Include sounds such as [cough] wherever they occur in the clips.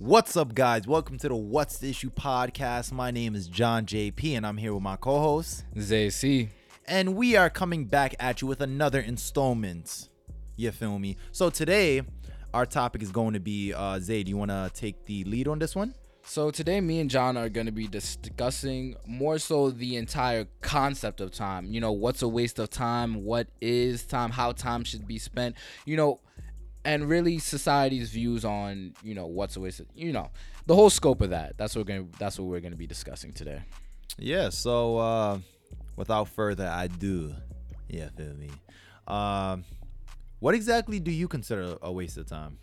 What's up, guys? Welcome to the What's the Issue podcast. My name is Jon JP, and I'm here with my co host. ZC. And we are coming back at you with another installment. You feel me? So today, our topic is going to be uh, Zay. Do you want to take the lead on this one? So today, me and Jon are going to be discussing more so the entire concept of time. You know, what's a waste of time? What is time? How time should be spent? You know, and really society's views on you know what's a waste of you know the whole scope of that. That's what we're gonna that's what we're gonna be discussing today. Yeah. So uh, without further ado, yeah, feel me. Um, what exactly do you consider a waste of time?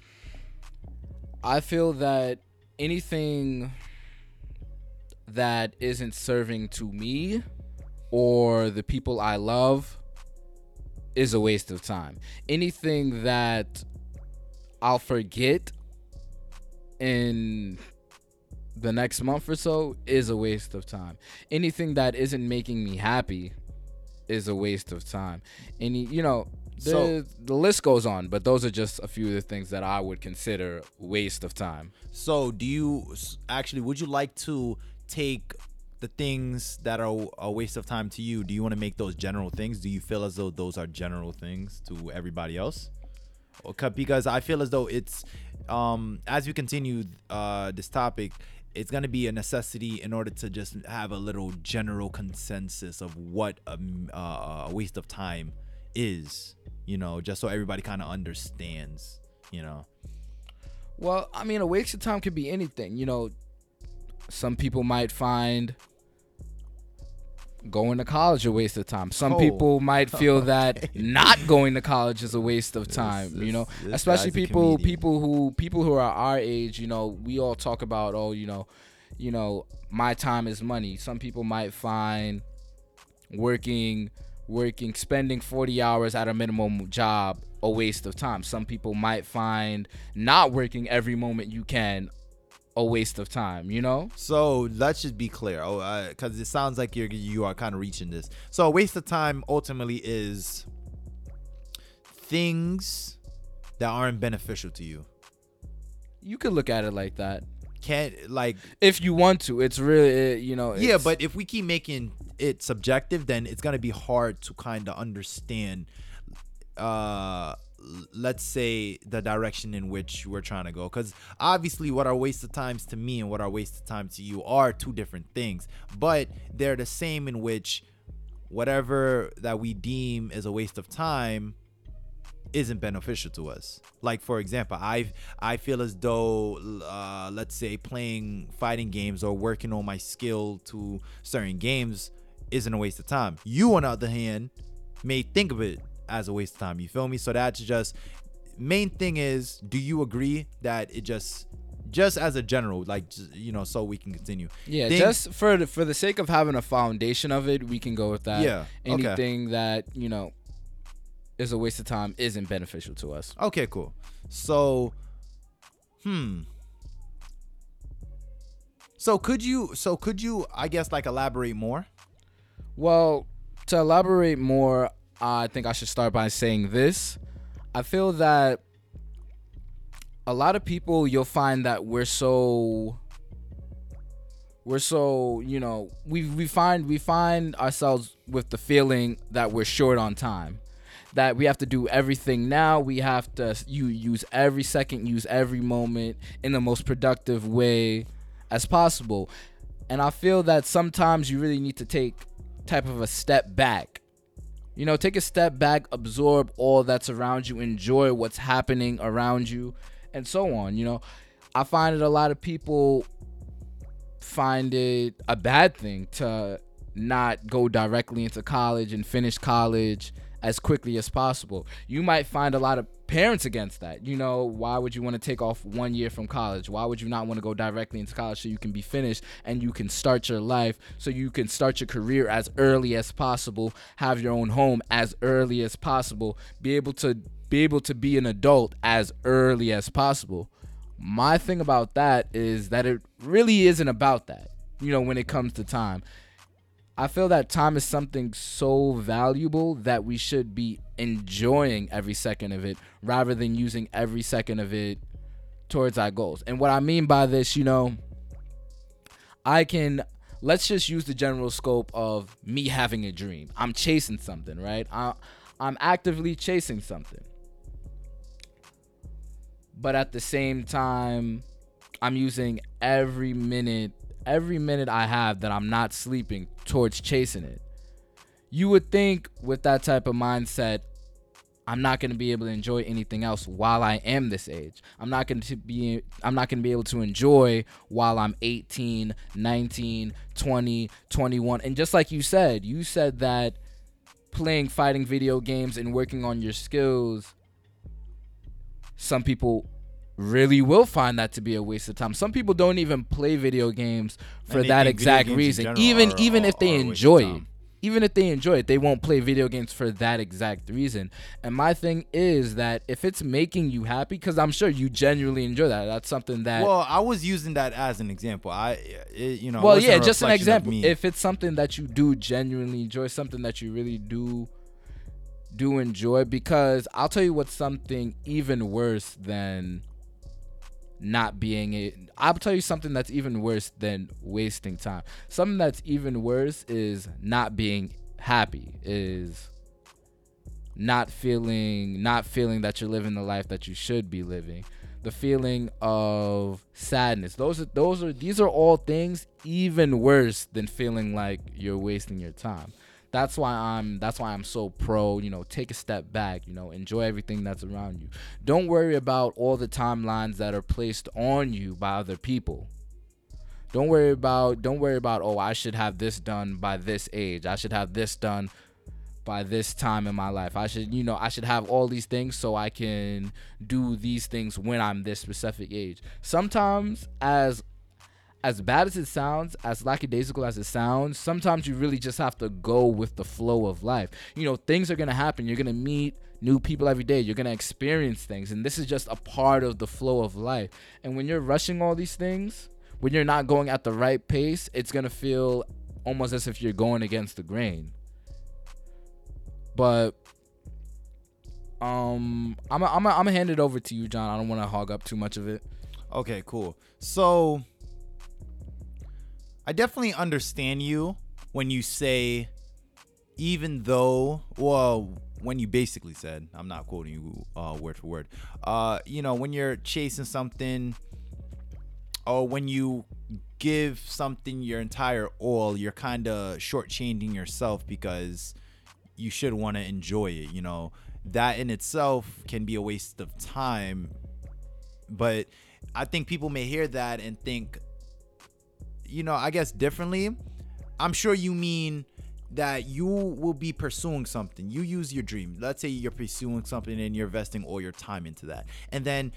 I feel that anything that isn't serving to me or the people I love is a waste of time. Anything that I'll forget in the next month or so is a waste of time. Anything that isn't making me happy is a waste of time. Any, you know, the, so, the list goes on, but those are just a few of the things that I would consider waste of time. So, do you actually would you like to take the things that are a waste of time to you? Do you want to make those general things? Do you feel as though those are general things to everybody else? Because I feel as though it's um as we continue uh this topic, it's gonna be a necessity in order to just have a little general consensus of what a, uh, a waste of time is you know just so everybody kind of understands you know? Well i mean a waste of time could be anything you know. Some people might find going to college a waste of time. Some oh. people might [laughs] feel that not going to college is a waste of time. This, you know, this especially people people who people who are our age. You know, we all talk about oh, you know, you know, my time is money. Some people might find working working spending 40 hours at a minimum job a waste of time. Some people might find not working every moment you can a waste of time, you know? So let's just be clear. Oh, because uh, it sounds like you're you are kind of reaching this. So a waste of time ultimately is things that aren't beneficial to you. You could look at it like that. Can't like if you want to. It's really you know. yeah, but if we keep making it subjective, then it's gonna be hard to kind of understand. Uh, let's say the direction in which we're trying to go. Because obviously what are waste of times to me and what are waste of time to you are two different things. But they're the same in which whatever that we deem as a waste of time isn't beneficial to us. Like for example i i feel as though uh, let's say playing fighting games or working on my skill to certain games isn't a waste of time. You on the other hand may think of it as a waste of time. You feel me? So that's just main thing is, do you agree that it just just as a general, like you know, so we can continue. Yeah, just for the, for the sake of having a foundation of it, we can go with that. Yeah. Anything okay. that you know is a waste of time isn't beneficial to us. Okay, cool. So, hmm. So could you? So could you? I guess like elaborate more. Well, to elaborate more, I think I should start by saying this. I feel that a lot of people you'll find that we're so we're so you know we we find we find ourselves with the feeling that we're short on time that we have to do everything now we have to you use every second use every moment in the most productive way as possible and i feel that sometimes you really need to take type of a step back you know, take a step back, absorb all that's around you, enjoy what's happening around you, and so on. You know, I find that a lot of people find it a bad thing to not go directly into college and finish college as quickly as possible. You might find a lot of parents against that. You know, why would you want to take off one year from college? Why would you not want to go directly into college so you can be finished and you can start your life, so you can start your career as early as possible, have your own home as early as possible, be able to be able to be an adult as early as possible. My thing about that is that it really isn't about that. You know, when it comes to time. I feel that time is something so valuable that we should be enjoying every second of it rather than using every second of it towards our goals. And what I mean by this, you know, I can let's just use the general scope of me having a dream. I'm chasing something, right? I I'm actively chasing something. But at the same time, I'm using every minute every minute I have that I'm not sleeping towards chasing it. You would think with that type of mindset, I'm not going to be able to enjoy anything else while I am this age. I'm not going to be I'm not going to be able to enjoy while I'm 18, 19, 20, 21. And just like you said, you said that playing fighting video games and working on your skills some people really will find that to be a waste of time. Some people don't even play video games for And that exact reason. Even are- even are- if they are a waste of enjoy it. Even if they enjoy it, they won't play video games for that exact reason. And my thing is that if it's making you happy, because I'm sure you genuinely enjoy that. That's something that Well, I was using that as an example. I, it, you know, well, yeah, just an example. If it's something that you do genuinely enjoy, something that you really do do enjoy, because I'll tell you what's something even worse than not being it. I'll tell you something that's even worse than wasting time. Something that's even worse is not being happy. Is not feeling not feeling that you're living the life that you should be living the feeling of sadness those are those are these are all things even worse than feeling like you're wasting your time that's why i'm that's why i'm so pro you know take a step back you know enjoy everything that's around you don't worry about all the timelines that are placed on you by other people don't worry about don't worry about oh i should have this done by this age i should have this done by this time in my life. I should, you know, I should have all these things so I can do these things when I'm this specific age. Sometimes as as bad as it sounds, as lackadaisical as it sounds, sometimes you really just have to go with the flow of life. You know, things are to happen. You're to meet new people every day. You're to experience things. And this is just a part of the flow of life. And when you're rushing all these things, when you're not going at the right pace, it's to feel almost as if you're going against the grain but um i'm I'm I'm gonna hand it over to you jon i don't want to hog up too much of it Okay, cool. So I definitely understand you when you say even though well when you basically said I'm not quoting you uh, word for word. Uh you know, when you're chasing something or when you give something your entire all, you're kind of shortchanging yourself because you should want to enjoy it, you know. That in itself can be a waste of time but I think people may hear that and think, you know, I guess differently. I'm sure you mean that you will be pursuing something. You use your dream. Let's say you're pursuing something and you're investing all your time into that. And then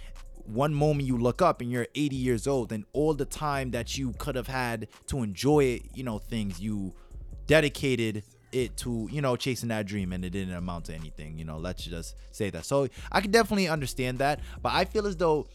one moment you look up and you're 80 years old and all the time that you could have had to enjoy, it, you know, things you dedicated it to, you know, chasing that dream and it didn't amount to anything, you know, let's just say that. So I can definitely understand that, but I feel as though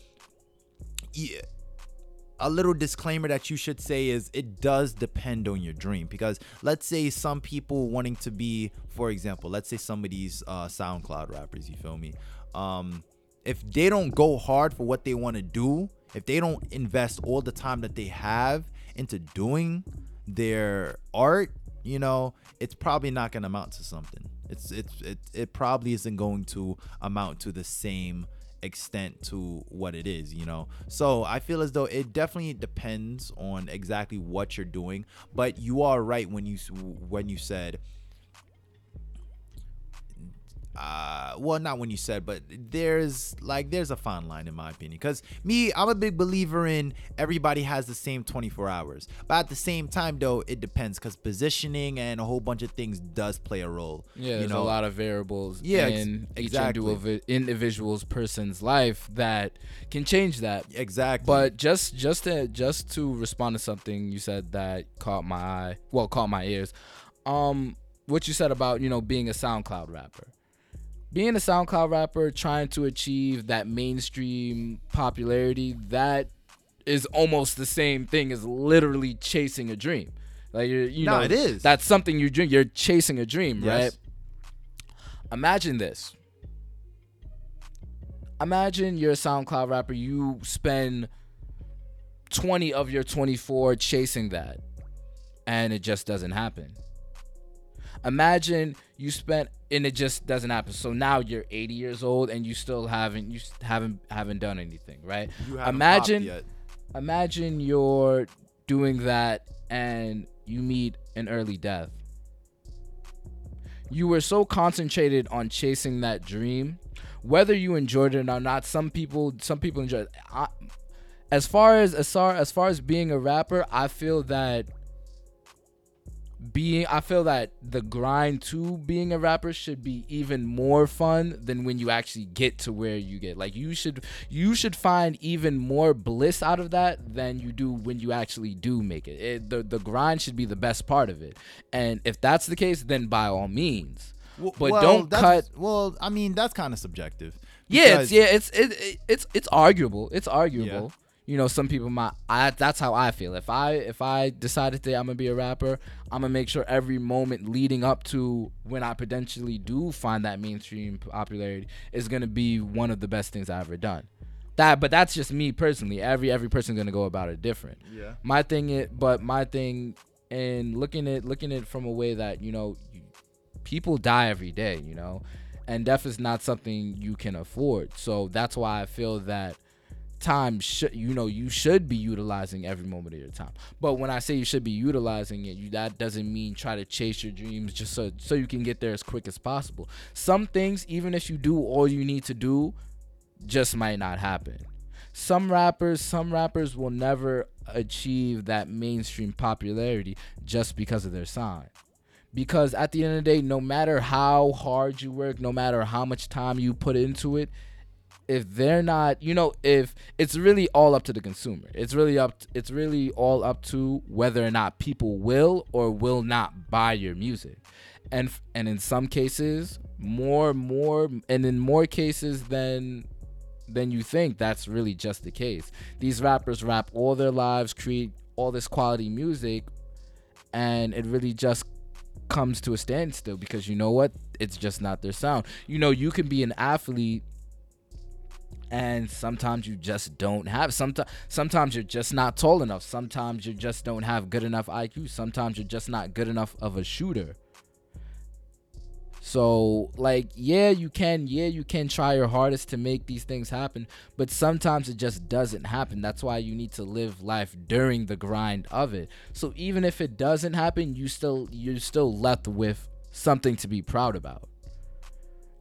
a little disclaimer that you should say is it does depend on your dream because let's say some people wanting to be for example let's say somebody's uh soundcloud rappers you feel me? Um if they don't go hard for what they want to do if they don't invest all the time that they have into doing their art you know it's probably not going to amount to something. It's it's it, it probably isn't going to amount to the same extent to what it is you know? So i feel as though it definitely depends on exactly what you're doing but you are right when you when you said uh well not when you said but there's like there's a fine line in my opinion. Because me i'm a big believer in everybody has the same 24 hours. But at the same time though it depends because positioning and a whole bunch of things does play a role yeah you there's know? a lot of variables Yeah, ex- in each exactly. individual individual's person's life that can change that. Exactly. But just just to just to respond to something you said that caught my eye, well, caught my ears. Um, what you said about you know being a SoundCloud rapper, being a SoundCloud rapper, trying to achieve that mainstream popularity, that is almost the same thing as literally chasing a dream. Like you're, you No, know, it is. That's something you dream. You're chasing a dream, Yes. right? Imagine this. imagine you're a SoundCloud rapper. You spend 20 of your 24 chasing that, and it just doesn't happen. Imagine you spent and it just doesn't happen. So now you're 80 years old and you still haven't you haven't haven't done anything, right? You haven't imagine yet. imagine you're doing that and you meet an early death. You were so concentrated on chasing that dream, whether you enjoyed it or not. Some people, some people enjoy. It. I, as far as as far as far as being a rapper, I feel that being I feel that the grind to being a rapper should be even more fun than when you actually get to where you get. Like you should you should find even more bliss out of that than you do when you actually do make it. it the the grind should be the best part of it. And if that's the case, then by all means. Well- but well, don't cut Well, I mean, that's kind of subjective. yeah, it's, yeah, it's it, it, it's it's arguable. It's arguable. You know, some people might. I that's how I feel. If I if I decided that I'm gonna be a rapper, I'm gonna make sure every moment leading up to when I potentially do find that mainstream popularity is gonna be one of the best things I ever done. That, but that's just me personally. Every every person's gonna go about it different. Yeah. My thing is, but my thing, and looking at looking at it from a way that you know, people die every day, you know, and death is not something you can afford. So that's why I feel that time should you know you should be utilizing every moment of your time. But when I say you should be utilizing it, you that doesn't mean try to chase your dreams just so so you can get there as quick as possible. Some things, even if you do all you need to do, just might not happen. Some rappers, some rappers will never achieve that mainstream popularity just because of their sign. Because at the end of the day, no matter how hard you work, no matter how much time you put into it, if they're not, you know, if it's really all up to the consumer. It's really up it's really all up to whether or not people will or will not buy your music. And and in some cases, more more and in more cases than than you think that's really just the case. These rappers rap all their lives, create all this quality music, and it really just comes to a standstill because you know what? It's just not their sound. You know, you can be an athlete and sometimes you just don't have sometimes sometimes you're just not tall enough. Sometimes you just don't have good enough IQ sometimes you're just not good enough of a shooter. So like yeah you can yeah you can try your hardest to make these things happen but sometimes it just doesn't happen. That's why you need to live life during the grind of it. So even if it doesn't happen you still you're still left with something to be proud about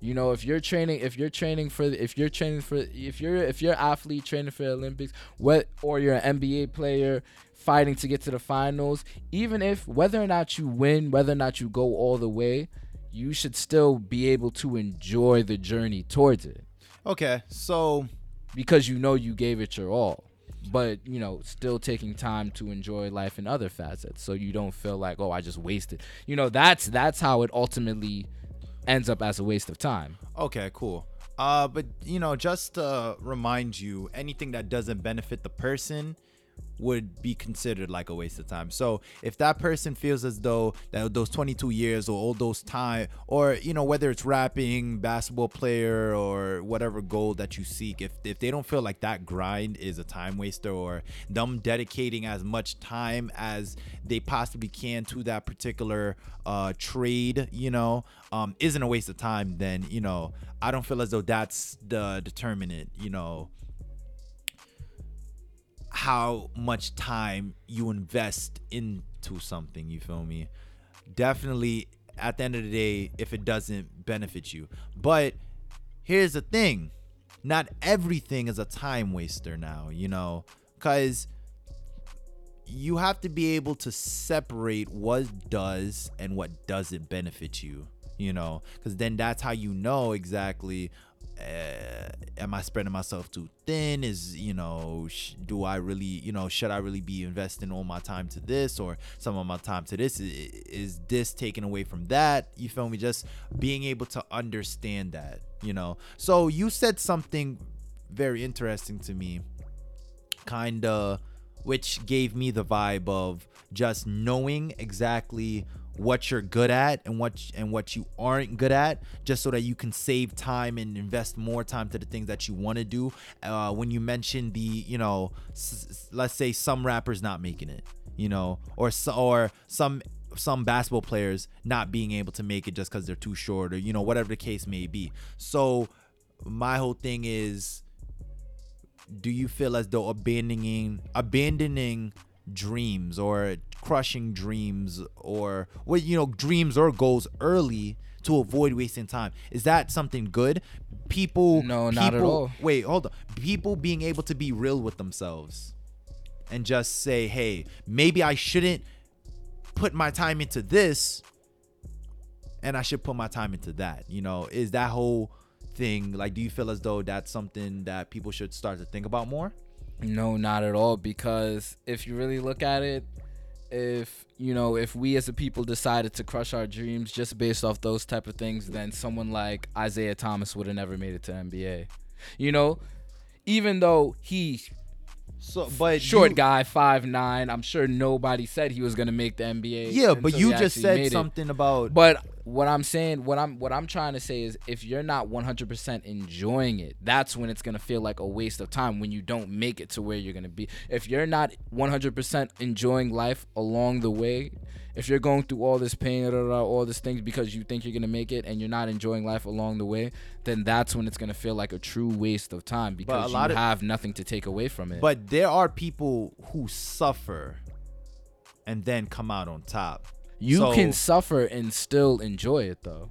you know, if you're training, if you're training for, if you're training for, if you're if you're athlete training for the Olympics, what or you're an NBA player fighting to get to the finals, even if whether or not you win, whether or not you go all the way, you should still be able to enjoy the journey towards it Okay, so because you know you gave it your all. But you know, still taking time to enjoy life in other facets, so you don't feel like, oh, I just wasted. You know, that's that's how it ultimately ends up as a waste of time. Okay, cool. Uh, but you know, just to remind you, anything that doesn't benefit the person would be considered like a waste of time. So if that person feels as though that those 22 years or all those time, or you know, whether it's rapping, basketball player, or whatever goal that you seek, if if they don't feel like that grind is a time waster or them dedicating as much time as they possibly can to that particular uh, trade, you know, um, isn't a waste of time, then you know, I don't feel as though that's the determinant, you know how much time you invest into something you feel me? Definitely at the end of the day if it doesn't benefit you. But here's the thing not everything is a time waster now you know? Because you have to be able to separate what does and what doesn't benefit you you know? Because then that's how you know exactly uh, am I spreading myself too thin? Is you know, sh- do I really, you know, should I really be investing all my time to this or some of my time to this? Is, is this taken away from that? You feel me? Just being able to understand that, you know. So you said something very interesting to me, kind of, which gave me the vibe of just knowing exactly what you're good at and what and what you aren't good at just so that you can save time and invest more time to the things that you want to do. Uh, when you mentioned the you know s- let's say some rappers not making it you know or or some some basketball players not being able to make it just because they're too short or you know whatever the case may be. So my whole thing is do you feel as though abandoning abandoning dreams or crushing dreams or what you know dreams or goals early to avoid wasting time is that something good people No, not at all. wait hold on people being able to be real with themselves and just say hey maybe i shouldn't put my time into this and i should put my time into that you know is that whole thing like do you feel as though that's something that people should start to think about more No, not at all. Because if you really look at it, if you know, if we as a people decided to crush our dreams just based off those type of things, then someone like Isaiah Thomas would have never made it to NBA. You know, even though he so but short you- guy, five nine, I'm sure nobody said he was gonna make the NBA. yeah but you just said made it. something about But what I'm saying, what I'm what I'm trying to say is if you're not 100% enjoying it, that's when it's going to feel like a waste of time when you don't make it to where you're going to be. If you're not 100% enjoying life along the way, if you're going through all this pain, da, da, da, all these things because you think you're going to make it and you're not enjoying life along the way, then that's when it's going to feel like a true waste of time because you of- have nothing to take away from it. but there are people who suffer and then come out on top you So- can suffer and still enjoy it though.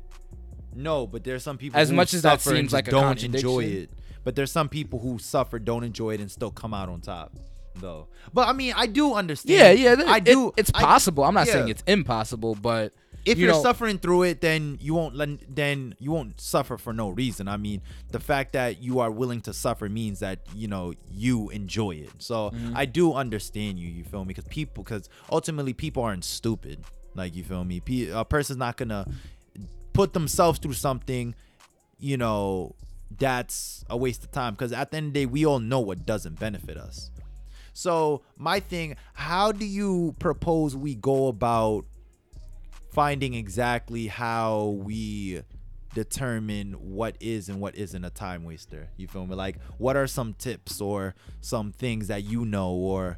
No, but there's some people As who much as that suffer seems like a don't enjoy contradiction. it. But there's some people who suffer, don't enjoy it, and still come out on top, though. But I mean, I do understand. Yeah, yeah, th- I it- do. it's possible. I'm not yeah. saying it's impossible, but if you you're know, suffering through it, then you won't. len- Then you won't suffer for no reason. I mean, the fact that you are willing to suffer means that you know you enjoy it. So Mm-hmm. I do understand you. You feel me? Because people, because ultimately people aren't stupid. Like you feel me? A person's not gonna put themselves through something, you know, that's a waste of time. Because at the end of the day, we all know what doesn't benefit us. So my thing, how do you propose we go about finding exactly how we determine what is and what isn't a time waster? You feel me? Like, what are some tips or some things that you know or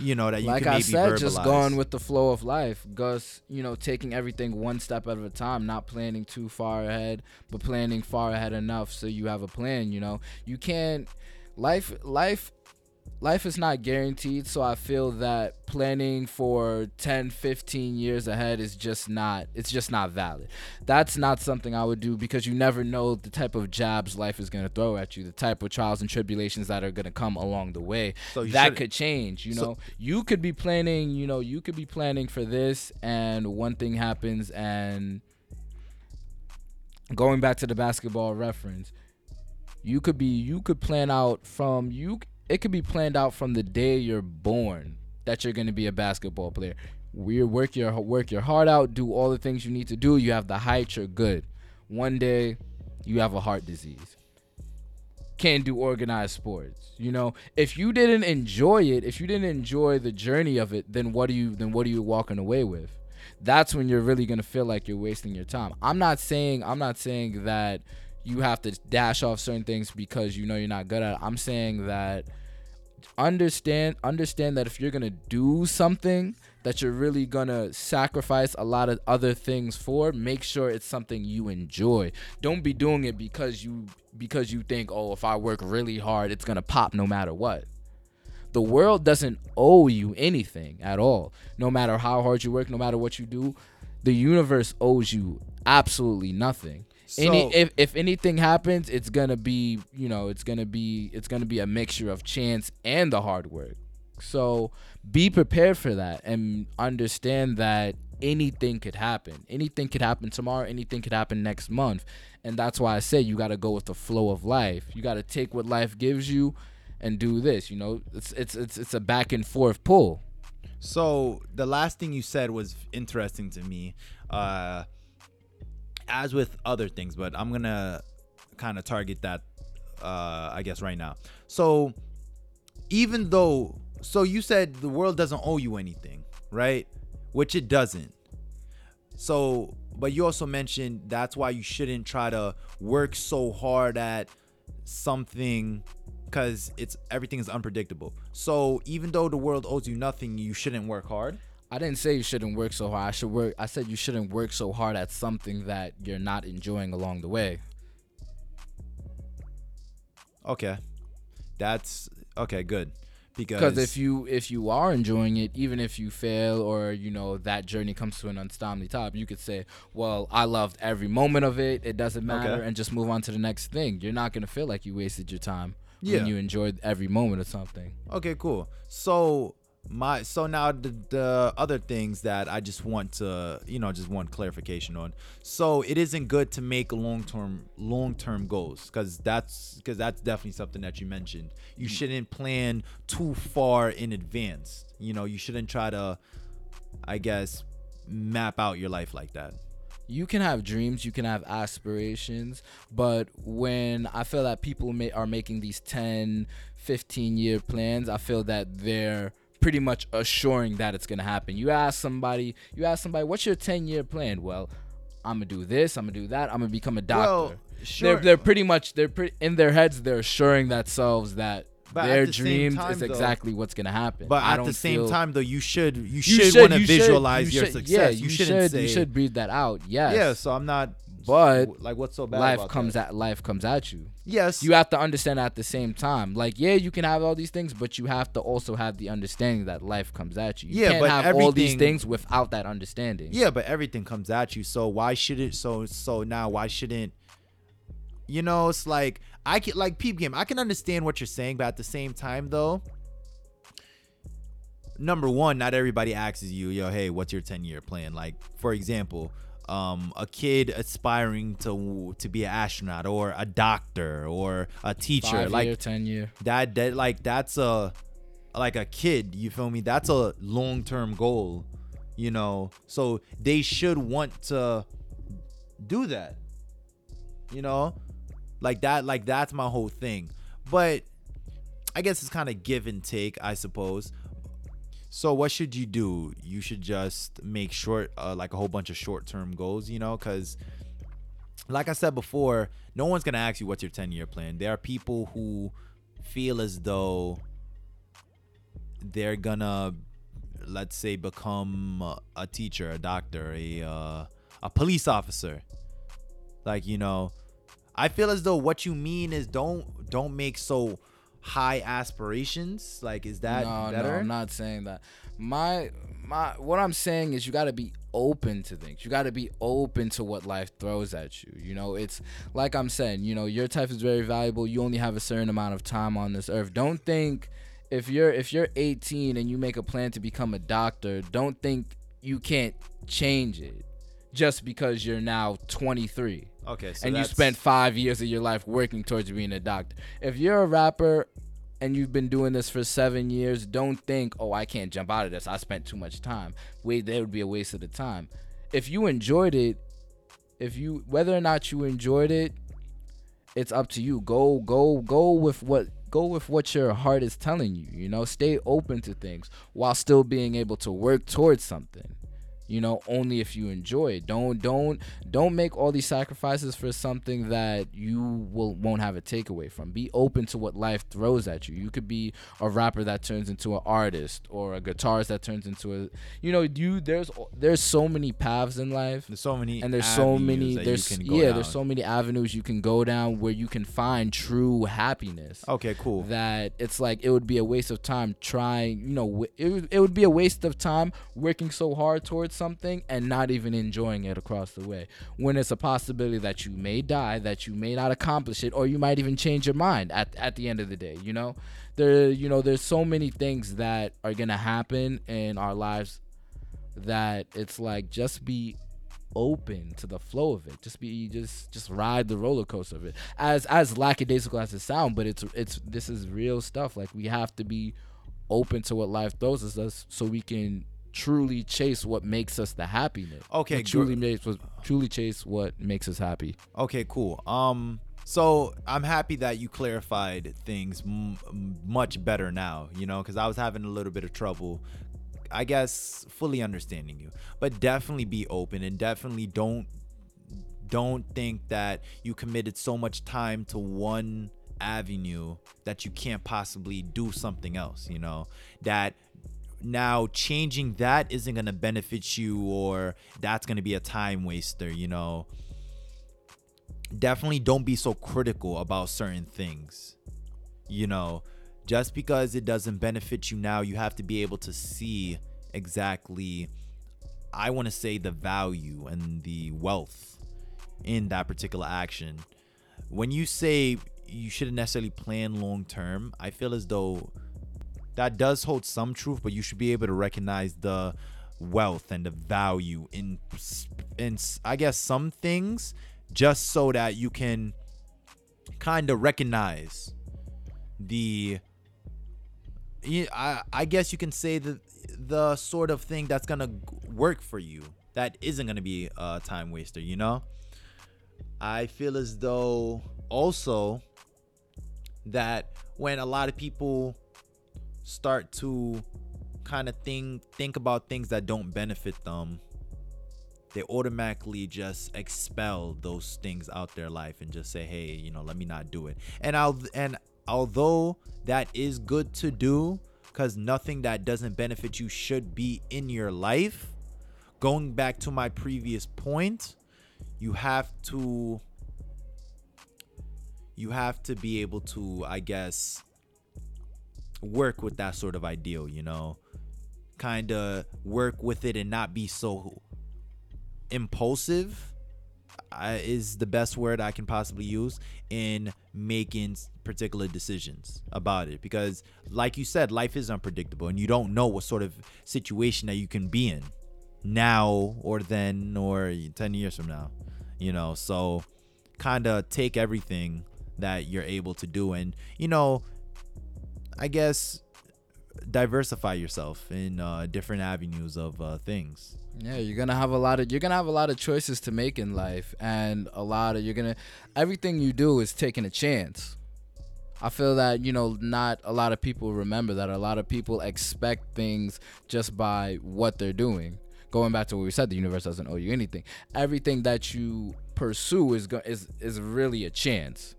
you know that you like can I maybe said, just going with the flow of life. Gus, you know, taking everything one step at a time, not planning too far ahead, but planning far ahead enough so you have a plan. You know, you can't. Life, life, life is not guaranteed. So I feel that planning for 10, 15 years ahead is just not. It's just not valid. That's not something I would do because you never know the type of jabs life is gonna throw at you, the type of trials and tribulations that are gonna come along the way. So that could change. You So- know, you could be planning. You know, you could be planning for this, and one thing happens, and going back to the basketball reference, you could be you could plan out from you. It could be planned out from the day you're born that you're going to be a basketball player. We work your work your heart out, do all the things you need to do. You have the height, you're good. One day, you have a heart disease can't do organized sports. You know, if you didn't enjoy it, if you didn't enjoy the journey of it, then what are you then what are you walking away with? That's when you're really gonna feel like you're wasting your time. I'm not saying I'm not saying that you have to dash off certain things because you know you're not good at it. I'm saying that understand understand that if you're gonna do something that you're really gonna sacrifice a lot of other things for make sure it's something you enjoy. Don't be doing it because you because you think oh if i work really hard it's gonna pop no matter what. The world doesn't owe you anything at all. No matter how hard you work no matter what you do the universe owes you absolutely nothing any if, if anything happens it's gonna be you know it's gonna be it's gonna be a mixture of chance and the hard work. So be prepared for that and understand that anything could happen. Anything could happen tomorrow anything could happen next month. And that's why i say you got to go with the flow of life. You got to take what life gives you and do this you know? It's it's it's, it's a back and forth pull. So the last thing you said was interesting to me, uh, as with other things, but I'm gonna kind of target that, uh, I guess right now. So even though, so you said the world doesn't owe you anything, right? Which it doesn't. So, but you also mentioned that's why you shouldn't try to work so hard at something because it's everything is unpredictable. So even though the world owes you nothing, you shouldn't work hard. I didn't say you shouldn't work so hard. I should work. I said you shouldn't work so hard at something that you're not enjoying along the way. Okay, that's okay. Good, because if you if you are enjoying it, even if you fail or you know that journey comes to an untimely top, you could say, "Well, I loved every moment of it. It doesn't matter," Okay. and just move on to the next thing. You're not gonna feel like you wasted your time Yeah. when you enjoyed every moment of something. Okay, cool. So my so now the, the other things that I just want to you know just want clarification on. So it isn't good to make long term long term goals because that's because that's definitely something that you mentioned. You hmm. shouldn't plan too far in advance. You know you shouldn't try to, I guess, map out your life like that. you can have dreams, you can have aspirations, but when I feel that people may, are making these 10, 15 year plans, I feel that they're pretty much assuring that it's going to happen. You ask somebody, you ask somebody, what's your 10 year plan? Well, I'm going to do this, I'm going to do that, I'm going to become a doctor. Well, sure. They're, they're pretty much they're pretty in their heads they're assuring themselves that But their the dreams time, is though- exactly what's gonna happen. But I at the same feel- time, though, you should you should, should want to you should- visualize your success. Yeah, you, you shouldn't should say you should breathe that out. Yes. Yeah, so I'm not. But like, what's so bad? life comes that? at life comes at you. Yes, You have to understand at the same time. Like, yeah, you can have all these things, but you have to also have the understanding that life comes at you. You Yeah, but have all these things without that understanding. yeah, but everything comes at you. So why should it? So so now why shouldn't? You know, it's like I can like peep game. I can understand what you're saying, but at the same time, though. Number one, not everybody asks you, yo, hey, what's your 10 year plan? Like, for example, um, a kid aspiring to to be an astronaut or a doctor or a teacher, Five like year, ten year. that that like that's a like a kid you feel me? That's a long-term goal you know? So they should want to do that you know? Like that like that's my whole thing. But i guess it's kind of give and take i suppose so what should you do you should just make short uh, like a whole bunch of short-term goals you know because like I said before, no one's gonna ask you what's your 10 year plan. There are people who feel as though they're gonna, let's say, become a teacher, a doctor, a uh, a police officer. Like you know, I feel as though what you mean is don't don't make so high aspirations. Like, is that no, better? no, I'm not saying that. My my what I'm saying is you got to be open to things. You got to be open to what life throws at you. You know, it's like I'm saying, you know, your type is very valuable. You only have a certain amount of time on this earth. Don't think if you're if you're 18 and you make a plan to become a doctor, don't think you can't change it just because you're now 23 Okay, so and you spent five years of your life working towards being a doctor. If you're a rapper and you've been doing this for seven years, don't think, oh, I can't jump out of this. I spent too much time. Wait, that would be a waste of the time. If you enjoyed it, if you whether or not you enjoyed it, it's up to you. Go, go, go with what go with what your heart is telling you. You know, stay open to things while still being able to work towards something you know only if you enjoy it. Don't don't don't make all these sacrifices for something that you will won't have a takeaway from. Be open to what life throws at you. You could be a rapper that turns into an artist or a guitarist that turns into a you know you there's there's so many paths in life. There's so many and there's so many there's you can go yeah down. there's so many avenues you can go down where you can find true happiness. Okay, cool. that it's like it would be a waste of time trying you know it it would be a waste of time working so hard towards something and not even enjoying it across the way when it's a possibility that you may die that you may not accomplish it or you might even change your mind at, at the end of the day you know there you know there's so many things that are gonna happen in our lives that it's like just be open to the flow of it. Just be just just ride the roller coaster of it. As as lackadaisical as it sound, but it's it's this is real stuff. Like we have to be open to what life throws us so we can truly chase what makes us the happiness. Okay, truly makes what truly chase what makes us happy. Okay, cool. Um, so I'm happy that you clarified things m- much better now. You know, because I was having a little bit of trouble I guess fully understanding you, but definitely be open and definitely don't don't think that you committed so much time to one avenue that you can't possibly do something else, you know? That now changing that isn't going to benefit you or that's going to be a time waster, you know? Definitely don't be so critical about certain things. You know, just because it doesn't benefit you now, you have to be able to see exactly I want to say the value and the wealth in that particular action. When you say you shouldn't necessarily plan long term, I feel as though that does hold some truth, but you should be able to recognize the wealth and the value in in I guess some things just so that you can kind of recognize the I, I guess you can say the the sort of thing that's gonna work for you that isn't gonna be a time waster you know? I feel as though also that when a lot of people start to kind of think think about things that don't benefit them they automatically just expel those things out their life and just say hey you know let me not do it. And i'll and although that is good to do because nothing that doesn't benefit you should be in your life going back to my previous point you have to you have to be able to i guess work with that sort of ideal you know? Kind of work with it and not be so impulsive uh, is the best word I can possibly use in making particular decisions about it. Because like you said life is unpredictable and you don't know what sort of situation that you can be in now or then or 10 years from now you know? So kind of take everything that you're able to do and you know I guess diversify yourself in uh, different avenues of uh, things yeah, you're gonna have a lot of you're gonna have a lot of choices to make in life, and a lot of you're gonna everything you do is taking a chance. I feel that you know not a lot of people remember that a lot of people expect things just by what they're doing. Going back to what we said, the universe doesn't owe you anything. Everything that you pursue is go- is is really a chance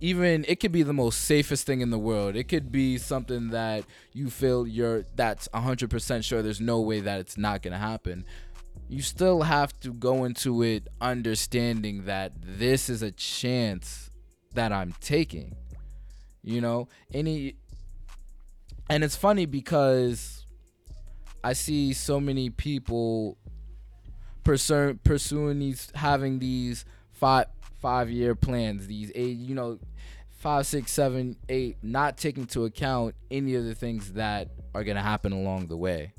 even it could be the most safest thing in the world. It could be something that you feel you're that's 100% sure there's no way that it's not going to happen. You still have to go into it understanding that this is a chance that I'm taking. You know, any and it's funny because I see so many people pursuing pursuing these having these five five year plans, these eight, you know, five, six, seven, eight, not taking into account any of the things that are gonna happen along the way.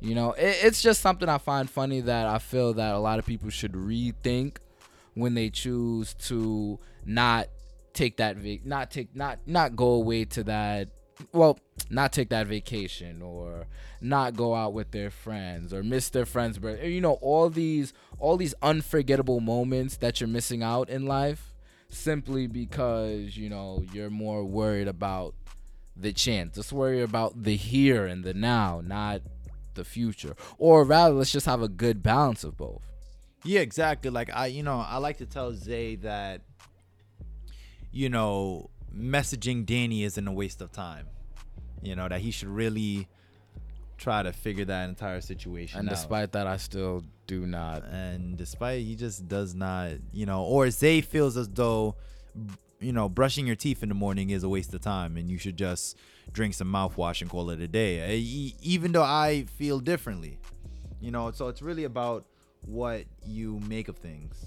You know, it, it's just something I find funny that I feel that a lot of people should rethink when they choose to not take that not take not not go away to that well not take that vacation or not go out with their friends or miss their friends birthday you know all these all these unforgettable moments that you're missing out in life simply because you know you're more worried about the chance. Just worry about the here and the now not the future. Or rather let's just have a good balance of both. Yeah exactly. Like i you know i like to tell zay that you know messaging danny isn't a waste of time you know that he should really try to figure that entire situation and out. despite that i still do not. And despite he just does not you know or zay feels as though you know brushing your teeth in the morning is a waste of time and you should just drink some mouthwash and call it a day. Even though i feel differently you know so it's really about what you make of things.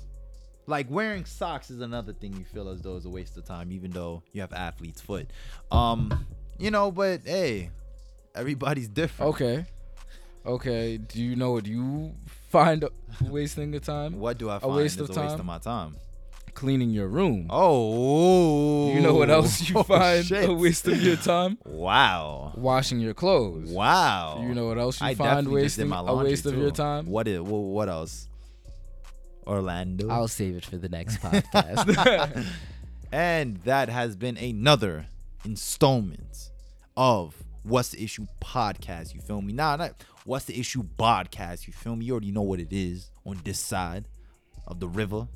Like wearing socks is another thing you feel as though is a waste of time even though you have athlete's foot. Um you know but hey everybody's different. Okay. Okay do you know what you find wasting of your time? What do i find a waste of a time? waste of my time. Cleaning your room. Oh. You know what else you [laughs] oh, find shit. a waste of your time? Wow. Washing your clothes. Wow. You know what else you I find definitely just did wasting my a laundry, waste of your time? What is well, what else? Orlando. I'll save it for the next [laughs] podcast. [laughs] And that has been another installment of What's the issue podcast? You feel me? Nah, not what's the issue podcast. You feel me? You already know what it is on this side of the river.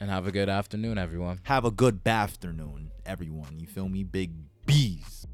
And have a good afternoon, everyone. Have a good afternoon, everyone. You feel me? Big bees.